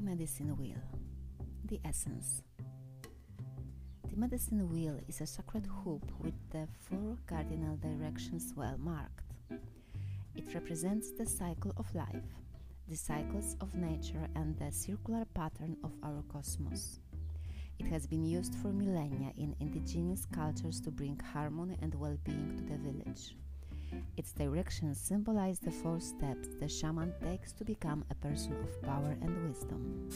medicine wheel. The essence. The medicine wheel is a sacred hoop with the four cardinal directions well marked. It represents the cycle of life, the cycles of nature, and the circular pattern of our cosmos. It has been used for millennia in indigenous cultures to bring harmony and well being to the village. Its directions symbolize the four steps the shaman takes to become a person of power and wisdom.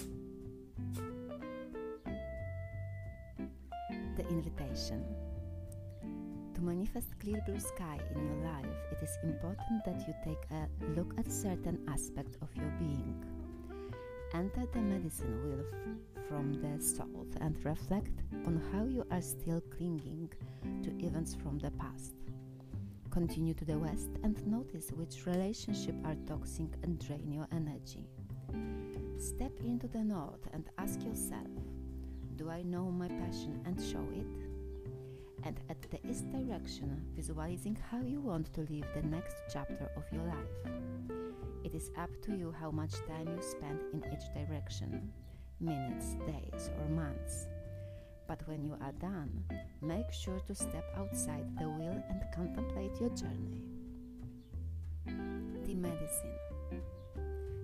The invitation. To manifest clear blue sky in your life, it is important that you take a look at certain aspect of your being. Enter the medicine wheel from the south and reflect on how you are still clinging to events from the past. Continue to the west and notice which relationships are toxic and drain your energy. Step into the north and ask yourself Do I know my passion and show it? And at the east direction, visualizing how you want to live the next chapter of your life. It is up to you how much time you spend in each direction minutes, days, or months. But when you are done, make sure to step outside the wheel and contemplate your journey. The medicine.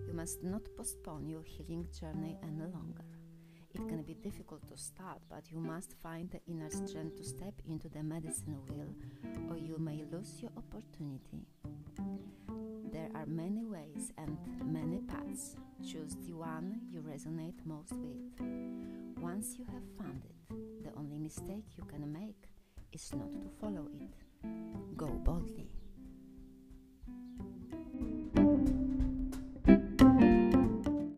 You must not postpone your healing journey any longer. It can be difficult to start, but you must find the inner strength to step into the medicine wheel, or you may lose your opportunity. There are many ways and many paths. Choose the one you resonate most with. Once you have found it, mistake you can make is not to follow it. Go boldly.